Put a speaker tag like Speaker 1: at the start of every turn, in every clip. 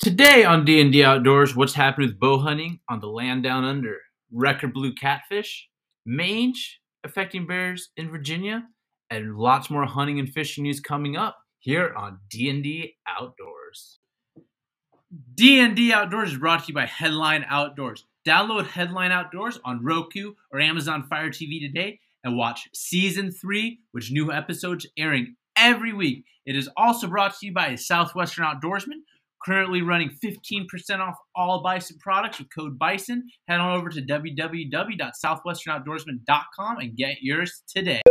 Speaker 1: Today on D&D Outdoors, what's happening with bow hunting on the land down under? Record blue catfish, mange affecting bears in Virginia, and lots more hunting and fishing news coming up here on D&D Outdoors. D&D Outdoors is brought to you by Headline Outdoors. Download Headline Outdoors on Roku or Amazon Fire TV today and watch season 3, which new episodes airing every week. It is also brought to you by Southwestern Outdoorsman Currently running 15% off all Bison products with code BISON. Head on over to www.southwesternoutdoorsman.com and get yours today.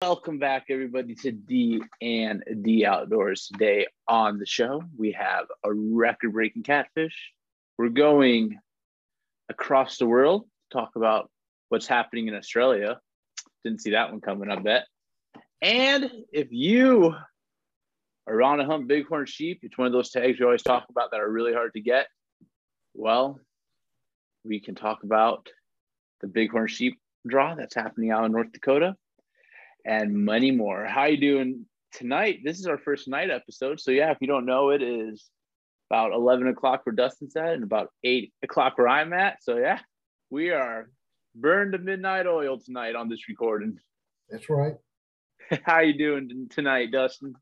Speaker 2: Welcome back, everybody, to D and D Outdoors. Today on the show, we have a record-breaking catfish. We're going across the world to talk about what's happening in Australia. Didn't see that one coming, I bet. And if you are on a hunt bighorn sheep, it's one of those tags we always talk about that are really hard to get. Well, we can talk about the bighorn sheep draw that's happening out in North Dakota and many more. How you doing tonight? This is our first night episode. So yeah, if you don't know, it is about 11 o'clock where Dustin's at and about 8 o'clock where I'm at. So yeah, we are burned to midnight oil tonight on this recording.
Speaker 3: That's right.
Speaker 2: How you doing tonight, Dustin?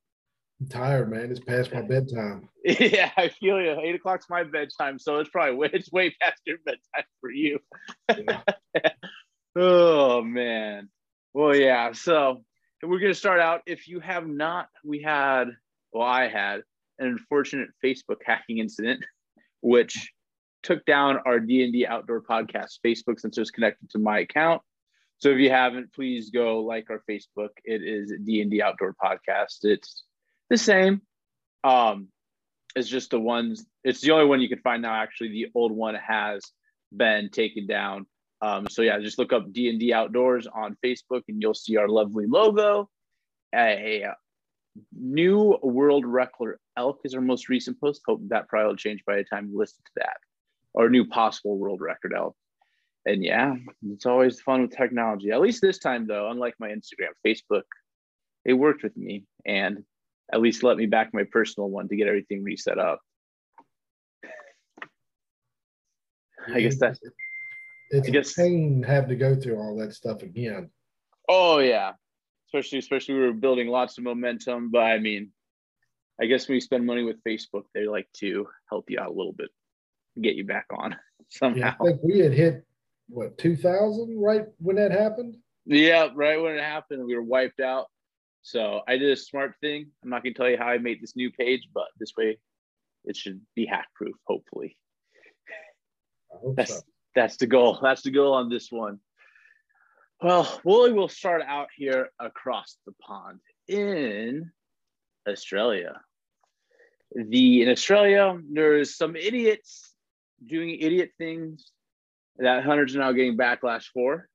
Speaker 3: I'm tired, man. It's past my bedtime.
Speaker 2: yeah, I feel you. Eight o'clock's my bedtime, so it's probably way, it's way past your bedtime for you. Yeah. oh man. Well, yeah. So we're gonna start out. If you have not, we had, well, I had an unfortunate Facebook hacking incident, which took down our D and D Outdoor Podcast Facebook since it was connected to my account. So if you haven't, please go like our Facebook. It is D and D Outdoor Podcast. It's the same. Um, it's just the ones. It's the only one you can find now. Actually, the old one has been taken down. Um, so yeah, just look up D and D Outdoors on Facebook, and you'll see our lovely logo. A, new world record elk is our most recent post. Hope that probably will change by the time you listen to that. Our new possible world record elk and yeah, it's always fun with technology. At least this time, though, unlike my Instagram, Facebook, it worked with me and at least let me back my personal one to get everything reset up. I guess that
Speaker 3: it's
Speaker 2: I guess,
Speaker 3: a pain having to go through all that stuff again.
Speaker 2: Oh yeah, especially especially we were building lots of momentum. But I mean, I guess when you spend money with Facebook, they like to help you out a little bit, get you back on somehow.
Speaker 3: Yeah, I think we had hit what 2000 right when that happened?
Speaker 2: Yeah right when it happened we were wiped out. So i did a smart thing. I'm not going to tell you how i made this new page but this way it should be hack proof hopefully that's so. that's the goal. That's the goal on this one. Well we will start out here across the pond in australia. The in australia there's some idiots doing idiot things that hunters are now getting backlash for.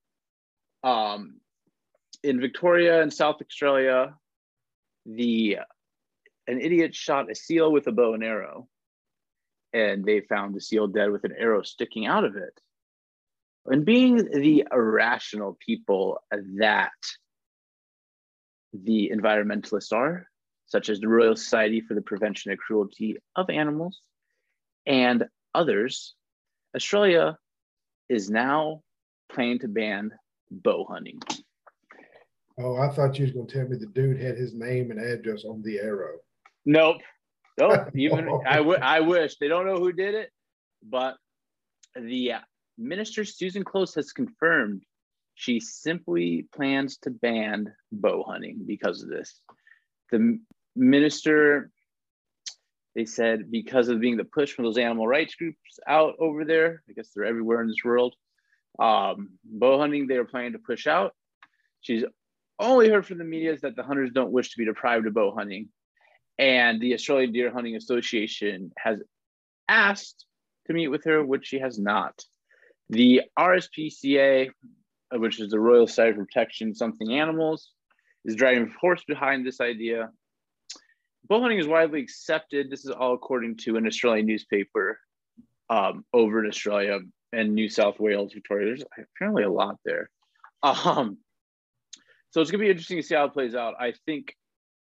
Speaker 2: Um, in Victoria and South Australia, the an idiot shot a seal with a bow and arrow, and they found the seal dead with an arrow sticking out of it. And being the irrational people that the environmentalists are, such as the Royal Society for the Prevention of Cruelty of Animals and others, Australia is now planning to ban bow hunting.
Speaker 3: Oh, I thought you was going to tell me the dude had his name and address on the arrow.
Speaker 2: Nope. Nope. Even I, w- I wish they don't know who did it, but the uh, minister Susan Close has confirmed she simply plans to ban bow hunting because of this. The minister they said because of being the push from those animal rights groups out over there, I guess they're everywhere in this world. Um, bow hunting, they are planning to push out. She's only heard from the media is that the hunters don't wish to be deprived of bow hunting. And the Australian Deer Hunting Association has asked to meet with her, which she has not. The RSPCA, which is the Royal Society for Protection Something Animals, is driving force behind this idea bow hunting is widely accepted. This is all according to an Australian newspaper um, over in Australia and New South Wales, Victoria. There's apparently a lot there. Um, so it's gonna be interesting to see how it plays out. I think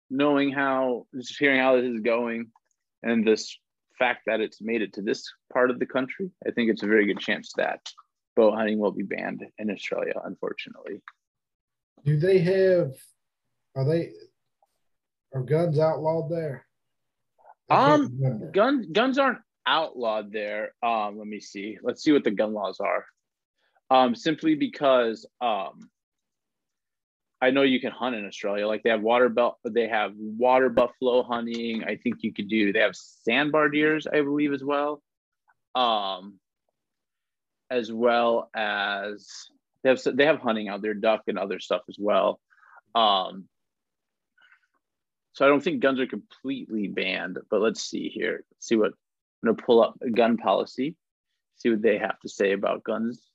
Speaker 2: knowing how just hearing how this is going and this fact that it's made it to this part of the country, I think it's a very good chance that bow hunting will be banned in Australia, unfortunately.
Speaker 3: Do they have are they are guns outlawed there?
Speaker 2: Um guns guns aren't outlawed there. Um let me see. Let's see what the gun laws are. Um simply because um I know you can hunt in Australia. Like they have water belt, they have water buffalo hunting. I think you could do. They have sambar deers, I believe, as well. Um, as well as they have they have hunting out there, duck and other stuff as well. Um, so I don't think guns are completely banned, but let's see here. Let's see what I'm gonna pull up a gun policy, see what they have to say about guns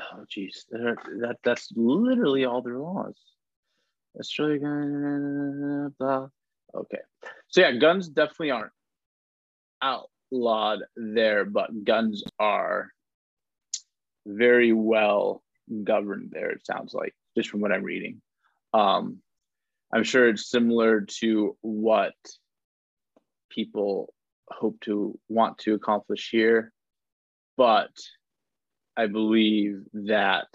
Speaker 2: oh geez, that that's literally all their laws. Australia, blah. Okay, so yeah, guns definitely aren't outlawed there, but guns are very well governed there. It sounds like just from what I'm reading. Um, I'm sure it's similar to what people hope to want to accomplish here, but I believe that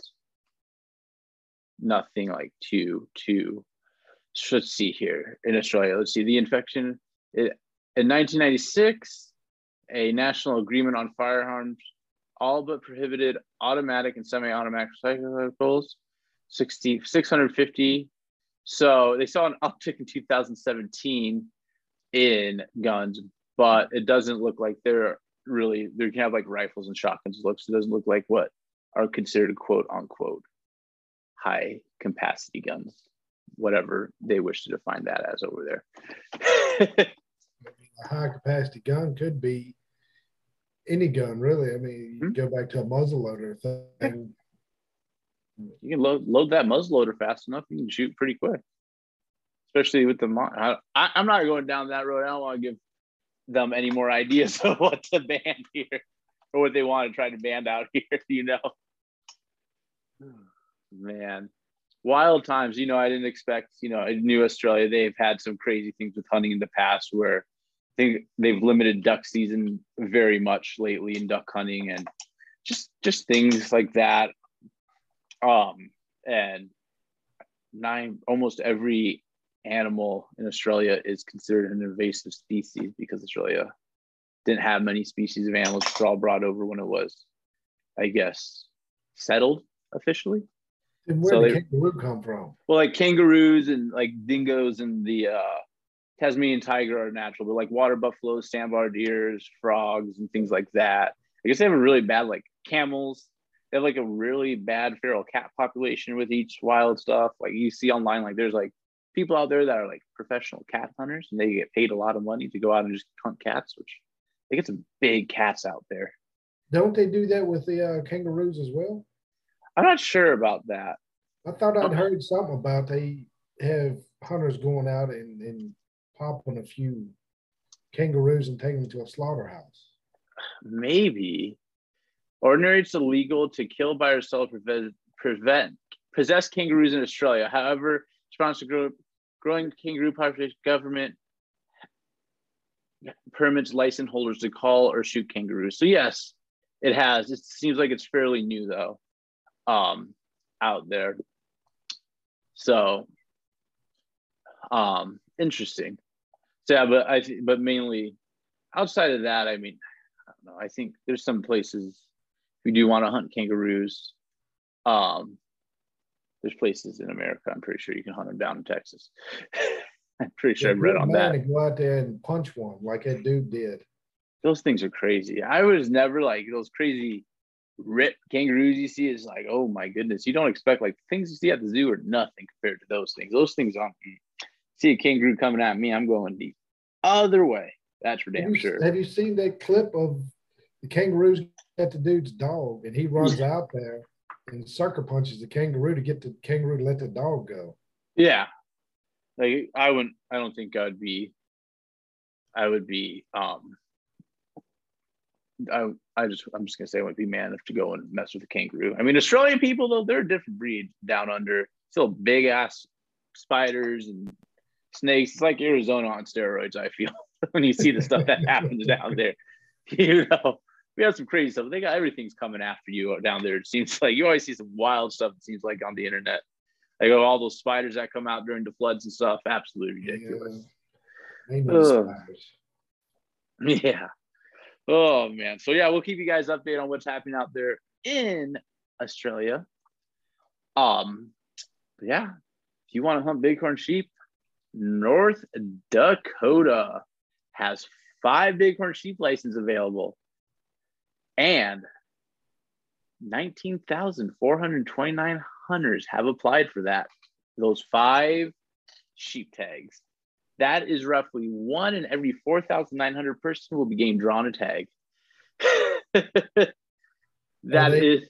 Speaker 2: nothing like two two. Let's see here in Australia. Let's see the infection it, in 1996. A national agreement on firearms all but prohibited automatic and semi-automatic rifles. 60, 650. So they saw an uptick in 2017 in guns, but it doesn't look like they're really they can have like rifles and shotguns looks. It doesn't look like what are considered quote unquote high capacity guns, whatever they wish to define that as over there.
Speaker 3: a high capacity gun could be any gun, really. I mean, you mm-hmm. go back to a muzzleloader thing.
Speaker 2: You can load load that muzzleloader fast enough, you can shoot pretty quick. Especially with the, I, I'm not going down that road. I don't want to give them any more ideas of what to ban here or what they want to try to ban out here, you know. Man, wild times. You know, I didn't expect, you know, in New Australia, they've had some crazy things with hunting in the past where I think they've limited duck season very much lately in duck hunting and just just things like that. Um, and nine almost every animal in Australia is considered an invasive species because Australia didn't have many species of animals. It's all brought over when it was, I guess, settled officially.
Speaker 3: And where so did they, kangaroo come from?
Speaker 2: Well, like kangaroos and like dingoes and the uh, Tasmanian tiger are natural, but like water buffaloes, sambar deers, frogs, and things like that. I guess they have a really bad like camels. They have like a really bad feral cat population with each wild stuff. Like you see online, like there's like people out there that are like professional cat hunters and they get paid a lot of money to go out and just hunt cats, which they get some big cats out there.
Speaker 3: Don't they do that with the uh, kangaroos as well?
Speaker 2: I'm not sure about that.
Speaker 3: I thought I'd heard something about they have hunters going out and, and popping a few kangaroos and taking them to a slaughterhouse.
Speaker 2: Maybe. Ordinary, it's illegal to kill by yourself prevent, prevent possess kangaroos in Australia. However, sponsor group growing kangaroo population government permits license holders to call or shoot kangaroos. So yes, it has. It seems like it's fairly new though, um, out there. So, um, interesting. So yeah, but I but mainly outside of that, I mean, I don't know. I think there's some places we do want to hunt kangaroos. Um, there's places in America. I'm pretty sure you can hunt them down in Texas. I'm pretty sure yeah, I've read on that. To
Speaker 3: go out there and punch one like that dude did.
Speaker 2: Those things are crazy. I was never like those crazy rip kangaroos you see is like, oh my goodness. You don't expect like things you see at the zoo are nothing compared to those things. Those things aren't. See a kangaroo coming at me, I'm going the other way. That's for damn
Speaker 3: have you,
Speaker 2: sure.
Speaker 3: Have you seen that clip of the kangaroos at the dude's dog and he runs out there and sucker punches the kangaroo to get the kangaroo to let the dog go.
Speaker 2: Yeah. Like I wouldn't I don't think I'd be I would be um I I just I'm just gonna say I would be man enough to go and mess with a kangaroo. I mean Australian people though, they're a different breed down under. still big ass spiders and snakes. It's like Arizona on steroids. I feel when you see the stuff that happens down there. You know, we have some crazy stuff. They got everything's coming after you down there. It seems like you always see some wild stuff. It seems like on the internet. Like oh, all those spiders that come out during the floods and stuff. Absolutely ridiculous.
Speaker 3: Yeah.
Speaker 2: yeah. Oh man. So yeah, we'll keep you guys updated on what's happening out there in Australia. Um, yeah. If you want to hunt bighorn sheep, North Dakota has five bighorn sheep licenses available and 19,429 hunters have applied for that. Those five sheep tags. That is roughly one in every 4,900 person will be getting drawn a tag. that
Speaker 3: they,
Speaker 2: is,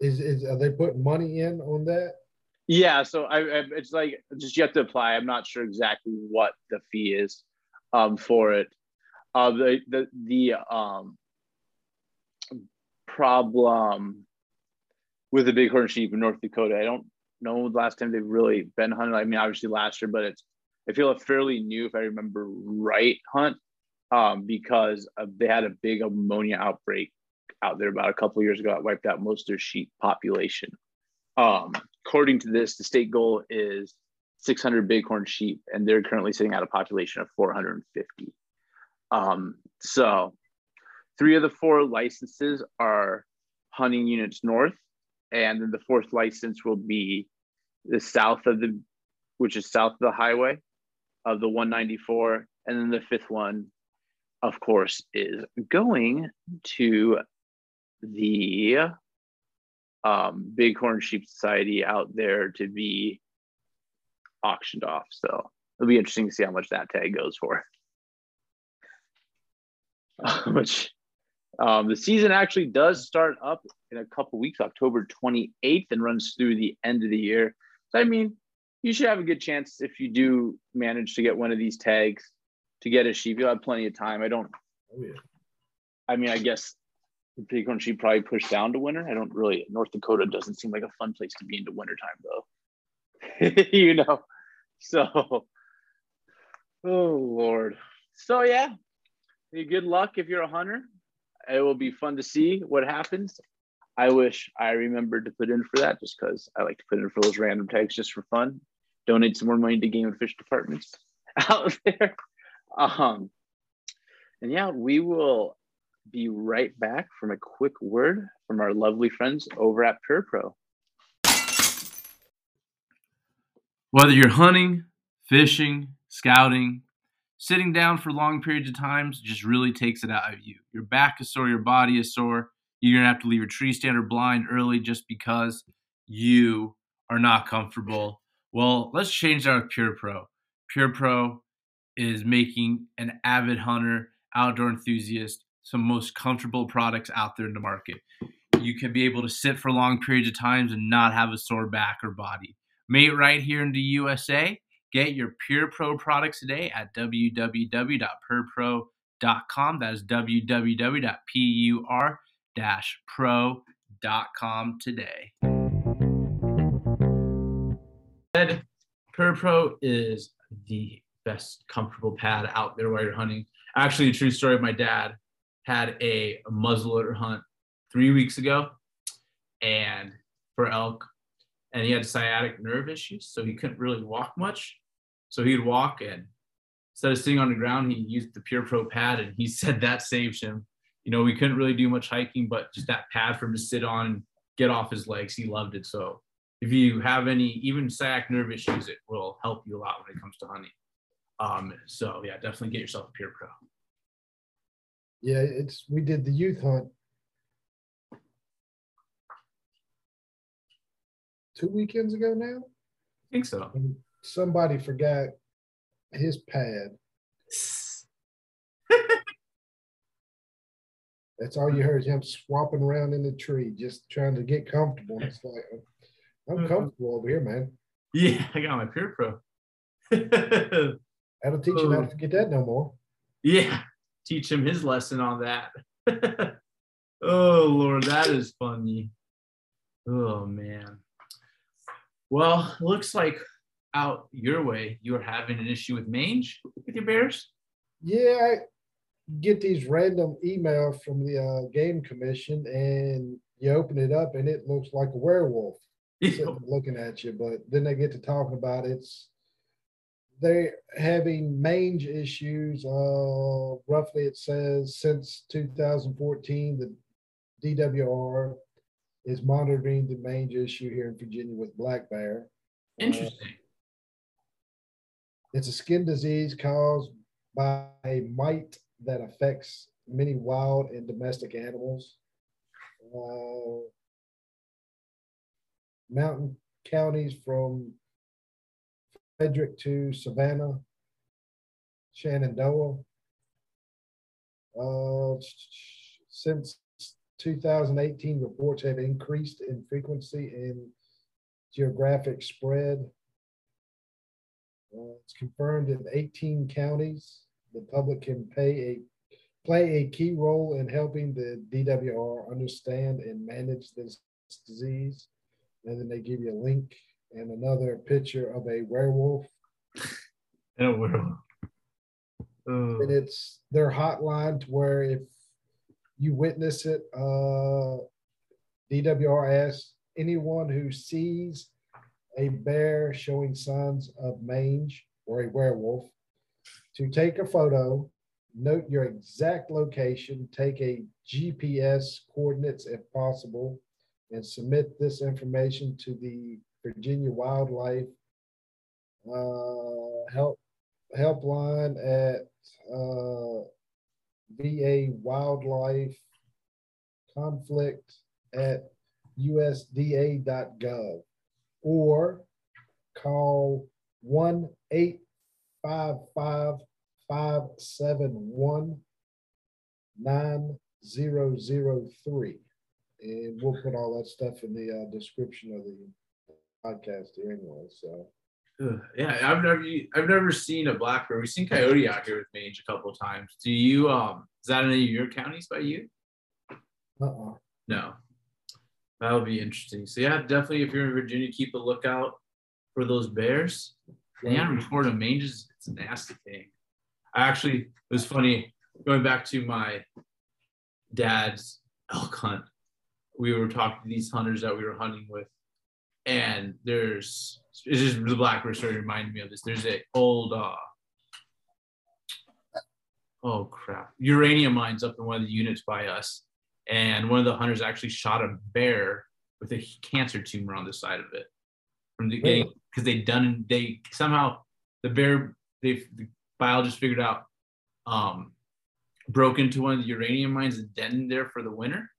Speaker 3: is. Is are they putting money in on that?
Speaker 2: Yeah, so I, I, it's like just you have to apply. I'm not sure exactly what the fee is um, for it. Uh, the the the um, problem with the bighorn sheep in North Dakota. I don't know the last time they've really been hunted. I mean, obviously last year, but it's I feel a fairly new, if I remember right, hunt um, because they had a big ammonia outbreak out there about a couple years ago. It wiped out most of their sheep population. Um, according to this, the state goal is 600 bighorn sheep, and they're currently sitting at a population of 450. Um, so, three of the four licenses are hunting units north, and then the fourth license will be the south of the, which is south of the highway, of the 194, and then the fifth one, of course, is going to the um, Bighorn Sheep Society out there to be auctioned off. So it'll be interesting to see how much that tag goes for. Which um, the season actually does start up in a couple weeks, October 28th, and runs through the end of the year. So, I mean, you should have a good chance if you do manage to get one of these tags to get a sheep. You'll have plenty of time. I don't.
Speaker 3: Oh, yeah.
Speaker 2: I mean, I guess the bighorn sheep probably push down to winter. I don't really. North Dakota doesn't seem like a fun place to be into wintertime, though. you know. So, oh Lord. So yeah, good luck if you're a hunter. It will be fun to see what happens. I wish I remembered to put in for that just because I like to put in for those random tags just for fun. Donate some more money to game and fish departments out there. Um, and yeah, we will be right back from a quick word from our lovely friends over at Pur-Pro.
Speaker 1: Whether you're hunting, fishing, scouting, sitting down for long periods of times just really takes it out of you. Your back is sore, your body is sore. You're gonna have to leave your tree stand or blind early just because you are not comfortable. Well, let's change that with Pur-Pro. Pure Pro is making an avid hunter, outdoor enthusiast, some most comfortable products out there in the market. You can be able to sit for long periods of times and not have a sore back or body. Made right here in the USA. Get your Pur-Pro products today at www.purpro.com. That is www.pur-pro.com today. Pur-Pro is the best comfortable pad out there while you're hunting. Actually, a true story. My dad had a muzzleloader hunt three weeks ago, and for elk, and he had sciatic nerve issues, so he couldn't really walk much. So he'd walk, and instead of sitting on the ground, he used the Pur-Pro pad, and he said that saved him. You know, we couldn't really do much hiking, but just that pad for him to sit on and get off his legs, he loved it. So if you have any even sciatic nerve issues, it will help you a lot when it comes to hunting. Um, so yeah, definitely get yourself a Pur-Pro.
Speaker 3: Yeah, it's we did the youth hunt two weekends ago now.
Speaker 1: I think so.
Speaker 3: And somebody forgot his pad. That's all you heard him swapping around in the tree, just trying to get comfortable. And it's like, I'm mm-hmm. comfortable over here, man.
Speaker 1: Yeah, I got my Pur-Pro.
Speaker 3: That'll teach him not oh. to forget that no more.
Speaker 1: Yeah, teach him his lesson on that. oh Lord, that is funny. Oh man.
Speaker 2: Well, looks like out your way, you're having an issue with mange with your bears.
Speaker 3: Yeah, I get these random emails from the uh, game commission, and you open it up, and it looks like a werewolf looking at you. But then they get to talking about it's they're having mange issues. Uh, roughly, it says since 2014, the DWR is monitoring the mange issue here in Virginia with black bear.
Speaker 2: Interesting. Uh,
Speaker 3: it's a skin disease caused by a mite that affects many wild and domestic animals. Uh, mountain counties from Frederick to Savannah, Shenandoah. Uh, since 2018, reports have increased in frequency and geographic spread. Uh, it's confirmed in 18 counties. The public can pay a play a key role in helping the DWR understand and manage this disease. And then they give you a link and another picture of a werewolf.
Speaker 2: And a werewolf.
Speaker 3: And it's their hotline to where if you witness it, uh, DWR asks anyone who sees a bear showing signs of mange or a werewolf. To take a photo, note your exact location, take a GPS coordinates if possible, and submit this information to the Virginia Wildlife uh, help helpline at uh, VA Wildlife Conflict at USDA.gov or call 1 855 571 9003. And we'll put all that stuff in the uh, description of the podcast here anyway. So,
Speaker 2: yeah, I've never I've never seen a black bear. We've seen coyote out here with mange a couple of times. Do you um is that in any of your counties by you?
Speaker 3: Uh-uh.
Speaker 2: No. That'll be interesting. So yeah, definitely if you're in Virginia, keep a lookout for those bears. And yeah, report them manges, it's a nasty thing. I actually it was funny going back to my dad's elk hunt. We were talking to these hunters that we were hunting with, and there's it's just the black bear story reminded me of this. There's a old uh oh crap uranium mines up in one of the units by us and one of the hunters actually shot a bear with a cancer tumor on the side of it from the getting because they done they somehow the bear they the biologist figured out um broke into one of the uranium mines and dented there for the winter.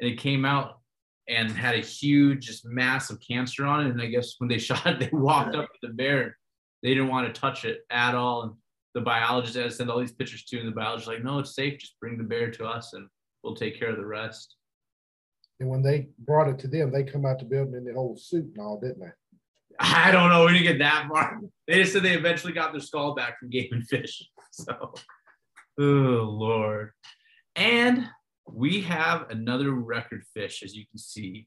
Speaker 2: And it came out and had a huge just mass of cancer on it. And i guess when they shot it they walked up to the bear. They didn't want to touch it at all. And the biologist had to send all these pictures to and the biologist like no it's safe. Just bring the bear to us. And we'll take care of the rest.
Speaker 3: And when they brought it to them, they come out to building in the whole suit and all, didn't they?
Speaker 2: I don't know. We didn't get that far. They just said they eventually got their skull back from Game and Fish. So, oh Lord. And we have another record fish, as you can see.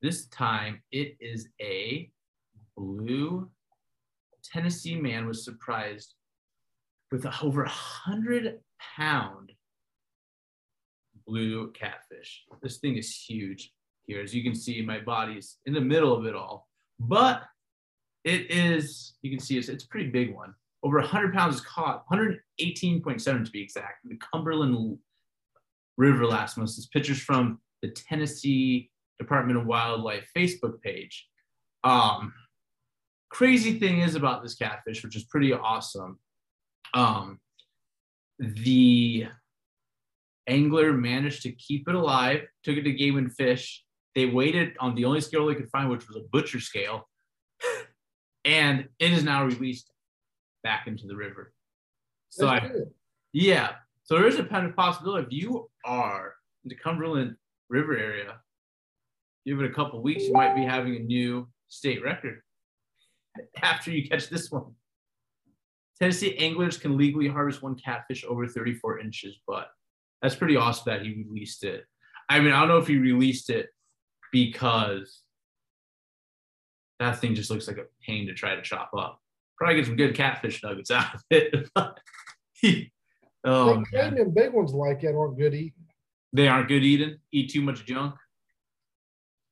Speaker 2: This time it is a blue Tennessee man was surprised with a over a hundred pound blue catfish. This thing is huge here. As you can see, my body's in the middle of it all. But it is, you can see it's, it's a pretty big one. Over 100 pounds is caught, 118.7 to be exact, the Cumberland River last month. This pictures from the Tennessee Department of Wildlife Facebook page. Um, crazy thing is about this catfish, which is pretty awesome. Um, the angler managed to keep it alive, took it to Game and Fish. They waited on the only scale they could find, which was a butcher scale, and it is now released back into the river. So, I, yeah, so there is a kind of possibility if you are in the Cumberland River area, give it a couple weeks, you might be having a new state record after you catch this one. Tennessee anglers can legally harvest one catfish over 34 inches, but that's pretty awesome that he released it. I mean, I don't know if he released it because that thing just looks like a pain to try to chop up. Probably get some good catfish nuggets out of it.
Speaker 3: oh, man. them big ones like that aren't good eating.
Speaker 2: They aren't good eating. Eat too much junk.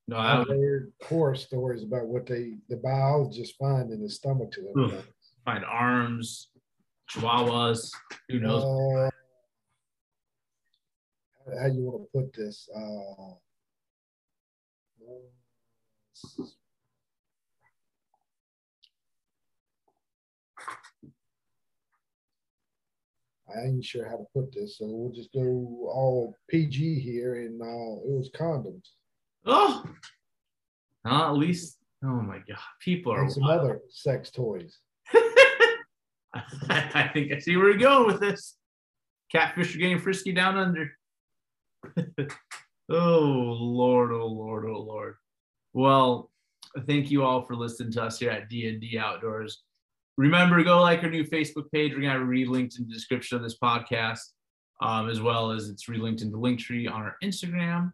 Speaker 3: No, I have heard horror stories about what they the biologists find in the stomach to them.
Speaker 2: Find arms, chihuahuas. Who knows? Uh,
Speaker 3: how you want to put this? Uh, I ain't sure how to put this, so we'll just go all PG here, and uh, it was condoms.
Speaker 2: Oh, uh, at least, oh my God, people are
Speaker 3: and some wild. other sex toys.
Speaker 2: I think I see where you're going with this. Catfish are getting frisky down under. oh Lord, oh Lord, oh Lord. Well, thank you all for listening to us here at D&D Outdoors. Remember, go like our new Facebook page. We're going to have relinked in the description of this podcast, um, as well as it's relinked in the Linktree on our Instagram.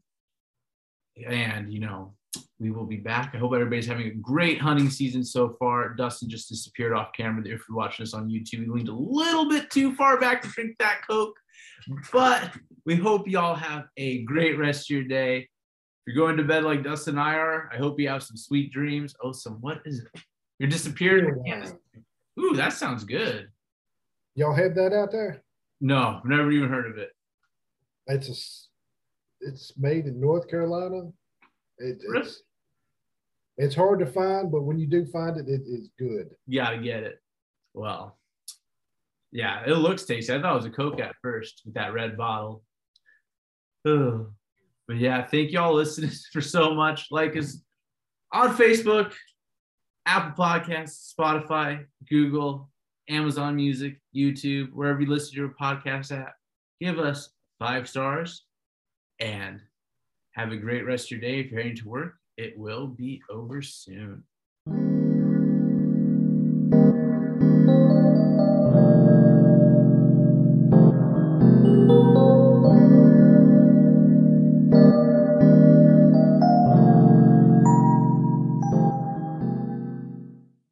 Speaker 2: And, you know, we will be back. I hope everybody's having a great hunting season so far. Dustin just disappeared off camera. If you're watching us on YouTube, he leaned a little bit too far back to drink that Coke. But we hope y'all have a great rest of your day. If you're going to bed like Dustin and I are, I hope you have some sweet dreams. Oh, some what is it? You're disappearing. Ooh, that sounds good.
Speaker 3: Y'all have that out there?
Speaker 2: No, never even heard of it.
Speaker 3: It's a, it's made in North Carolina. It, it's it's hard to find, but when you do find it, it is good.
Speaker 2: You gotta get it. Well, yeah, it looks tasty. I thought it was a Coke at first with that red bottle. Ugh. But yeah, thank y'all listening for so much. Like us on Facebook, Apple Podcasts, Spotify, Google, Amazon Music, YouTube, wherever you listen to your podcast at. Give us five stars and have a great rest of your day. If you're heading to work, it will be over soon.